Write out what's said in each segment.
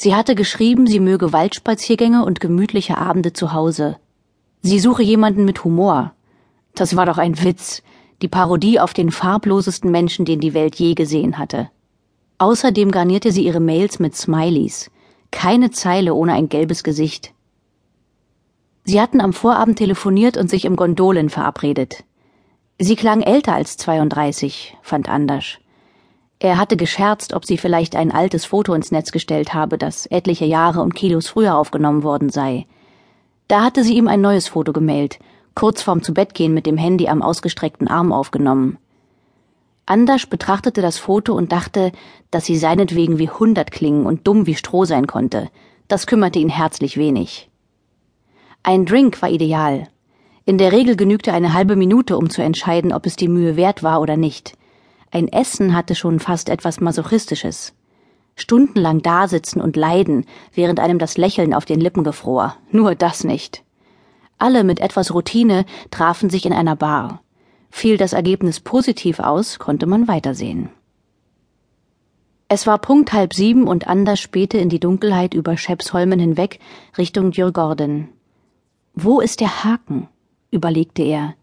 Sie hatte geschrieben, sie möge Waldspaziergänge und gemütliche Abende zu Hause. Sie suche jemanden mit Humor. Das war doch ein Witz, die Parodie auf den farblosesten Menschen, den die Welt je gesehen hatte. Außerdem garnierte sie ihre Mails mit Smileys. Keine Zeile ohne ein gelbes Gesicht. Sie hatten am Vorabend telefoniert und sich im Gondolen verabredet. Sie klang älter als 32, fand Anders. Er hatte gescherzt, ob sie vielleicht ein altes Foto ins Netz gestellt habe, das etliche Jahre und Kilos früher aufgenommen worden sei. Da hatte sie ihm ein neues Foto gemailt, kurz vorm Zubettgehen mit dem Handy am ausgestreckten Arm aufgenommen. Anders betrachtete das Foto und dachte, dass sie seinetwegen wie hundert klingen und dumm wie Stroh sein konnte. Das kümmerte ihn herzlich wenig. Ein Drink war ideal. In der Regel genügte eine halbe Minute, um zu entscheiden, ob es die Mühe wert war oder nicht. Ein Essen hatte schon fast etwas Masochistisches. Stundenlang dasitzen und leiden, während einem das Lächeln auf den Lippen gefror. Nur das nicht. Alle mit etwas Routine trafen sich in einer Bar. Fiel das Ergebnis positiv aus, konnte man weitersehen. Es war Punkt halb sieben und Anders spähte in die Dunkelheit über Schepsholmen hinweg Richtung Djurgården. Wo ist der Haken? überlegte er.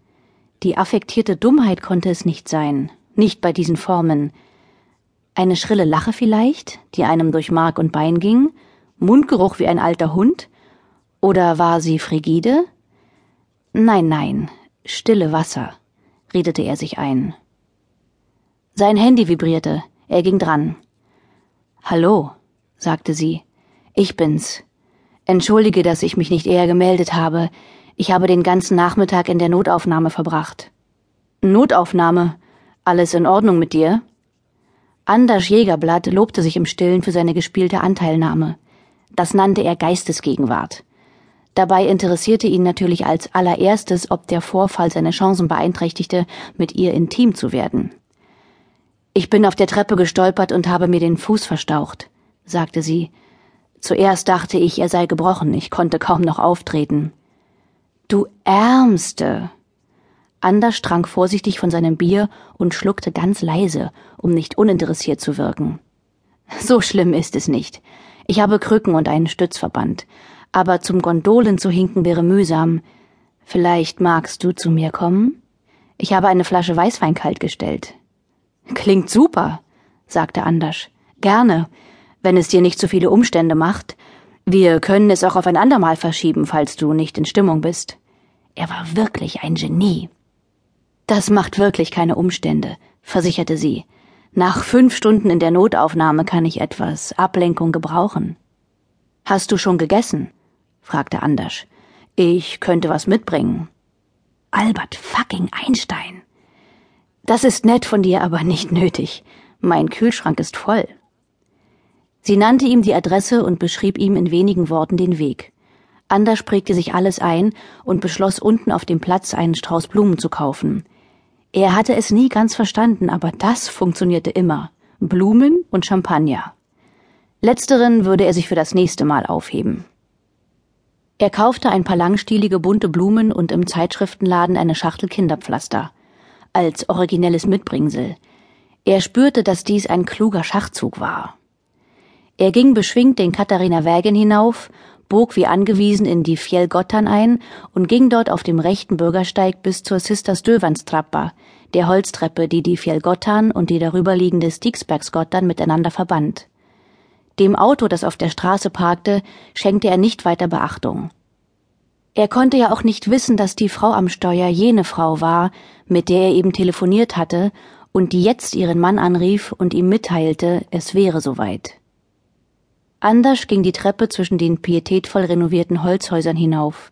Die affektierte Dummheit konnte es nicht sein nicht bei diesen Formen. Eine schrille Lache vielleicht, die einem durch Mark und Bein ging, Mundgeruch wie ein alter Hund? Oder war sie frigide? Nein, nein, stille Wasser, redete er sich ein. Sein Handy vibrierte, er ging dran. Hallo, sagte sie. Ich bin's. Entschuldige, dass ich mich nicht eher gemeldet habe. Ich habe den ganzen Nachmittag in der Notaufnahme verbracht. Notaufnahme? Alles in Ordnung mit dir? Anders Jägerblatt lobte sich im Stillen für seine gespielte Anteilnahme. Das nannte er Geistesgegenwart. Dabei interessierte ihn natürlich als allererstes, ob der Vorfall seine Chancen beeinträchtigte, mit ihr intim zu werden. Ich bin auf der Treppe gestolpert und habe mir den Fuß verstaucht, sagte sie. Zuerst dachte ich, er sei gebrochen, ich konnte kaum noch auftreten. Du Ärmste, Anders trank vorsichtig von seinem Bier und schluckte ganz leise, um nicht uninteressiert zu wirken. So schlimm ist es nicht. Ich habe Krücken und einen Stützverband. Aber zum Gondolen zu hinken wäre mühsam. Vielleicht magst du zu mir kommen? Ich habe eine Flasche Weißwein kalt gestellt. Klingt super, sagte Anders. Gerne, wenn es dir nicht zu viele Umstände macht. Wir können es auch auf ein andermal verschieben, falls du nicht in Stimmung bist. Er war wirklich ein Genie. Das macht wirklich keine Umstände, versicherte sie. Nach fünf Stunden in der Notaufnahme kann ich etwas Ablenkung gebrauchen. Hast du schon gegessen? fragte Anders. Ich könnte was mitbringen. Albert fucking Einstein. Das ist nett von dir, aber nicht nötig. Mein Kühlschrank ist voll. Sie nannte ihm die Adresse und beschrieb ihm in wenigen Worten den Weg. Anders prägte sich alles ein und beschloss unten auf dem Platz einen Strauß Blumen zu kaufen. Er hatte es nie ganz verstanden, aber das funktionierte immer. Blumen und Champagner. Letzteren würde er sich für das nächste Mal aufheben. Er kaufte ein paar langstielige bunte Blumen und im Zeitschriftenladen eine Schachtel Kinderpflaster. Als originelles Mitbringsel. Er spürte, dass dies ein kluger Schachzug war. Er ging beschwingt den Katharina Wägen hinauf bog wie angewiesen in die Fjellgottan ein und ging dort auf dem rechten Bürgersteig bis zur Sisters Dövanstrappa, der Holztreppe, die die Fjellgottan und die darüberliegende Stigsbergsgottan miteinander verband. Dem Auto, das auf der Straße parkte, schenkte er nicht weiter Beachtung. Er konnte ja auch nicht wissen, dass die Frau am Steuer jene Frau war, mit der er eben telefoniert hatte und die jetzt ihren Mann anrief und ihm mitteilte, es wäre soweit. Anders ging die Treppe zwischen den pietätvoll renovierten Holzhäusern hinauf.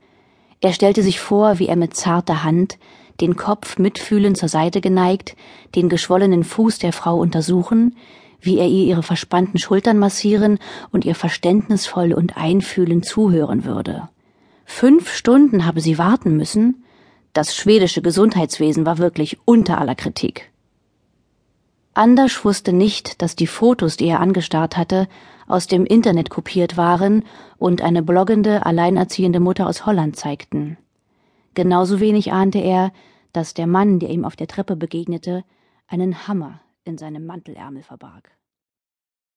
Er stellte sich vor, wie er mit zarter Hand, den Kopf mitfühlend zur Seite geneigt, den geschwollenen Fuß der Frau untersuchen, wie er ihr ihre verspannten Schultern massieren und ihr verständnisvoll und einfühlend zuhören würde. Fünf Stunden habe sie warten müssen? Das schwedische Gesundheitswesen war wirklich unter aller Kritik. Anders wusste nicht, dass die Fotos, die er angestarrt hatte, aus dem Internet kopiert waren und eine bloggende, alleinerziehende Mutter aus Holland zeigten. Genauso wenig ahnte er, dass der Mann, der ihm auf der Treppe begegnete, einen Hammer in seinem Mantelärmel verbarg.